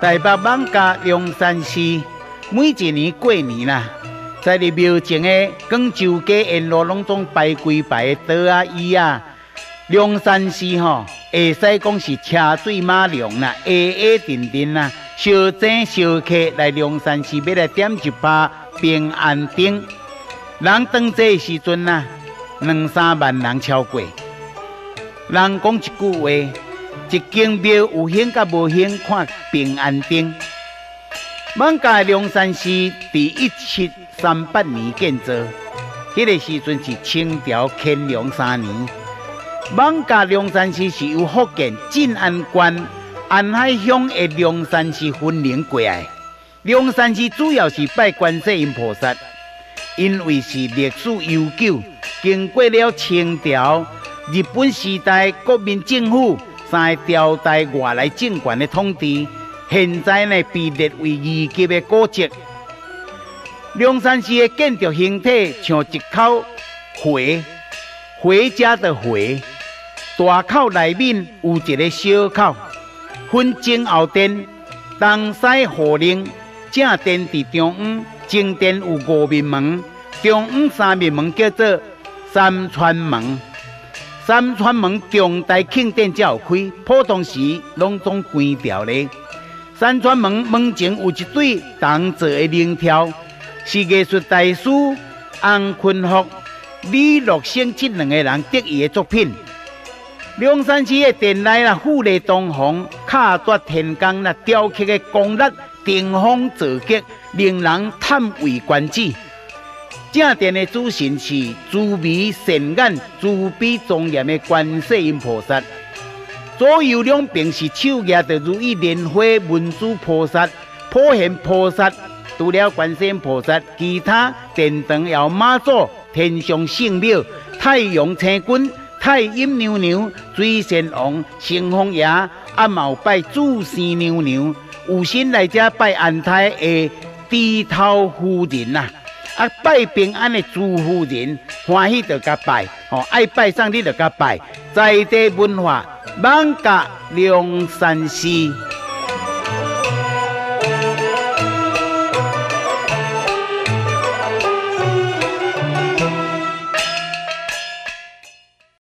台北艋舺龙山寺每一年过年啦，在入庙前的广州街沿路拢总摆几排的桌啊椅啊。龙山寺吼，会使讲是车水马龙啦，下下沉沉啦，烧正烧客来龙山寺要来点一把平安灯。人当这时阵呐，两三万人超过。人讲一句话，一间庙有兴甲无兴，看平安灯。艋舺龙山寺第一七三八年建造，迄、个时阵是清朝乾隆三年。艋舺龙山寺是由福建晋安县安海乡的梁山寺分灵过来。梁山寺主要是拜观世音菩萨。因为是历史悠久，经过了清朝、日本时代国民政府三个朝代外来政权的统治，现在呢被列为二级的古迹。龙山寺的建筑形体像一口回，回家的回，大口内面有一个小口，分前后殿，东西互邻，正殿在中央。正殿有五面门，中央三面门叫做三川门。三川门重大庆典才有开，普通时拢总关掉咧。三川门门前有一对铜做的灵条，是艺术大师洪坤福、李乐生这两个人得意的作品。龙山寺的殿内啦，富丽堂皇，巧夺天工啦，雕刻的工艺顶峰造极。令人叹为观止。正殿的主神是慈眉善眼、慈悲庄严的观世音菩萨，左右两边是手握着如意莲花文殊菩萨、普贤菩萨。除了观世音菩萨，其他殿堂也有妈祖、天上圣庙、太阳星君、太阴娘娘、水仙王、城隍爷，阿毛拜祖先娘娘，有心来这拜安太的。低头夫人呐，啊拜平安的祝福人，欢喜就甲拜，哦爱拜上帝就甲拜，在地文化万甲梁山寺。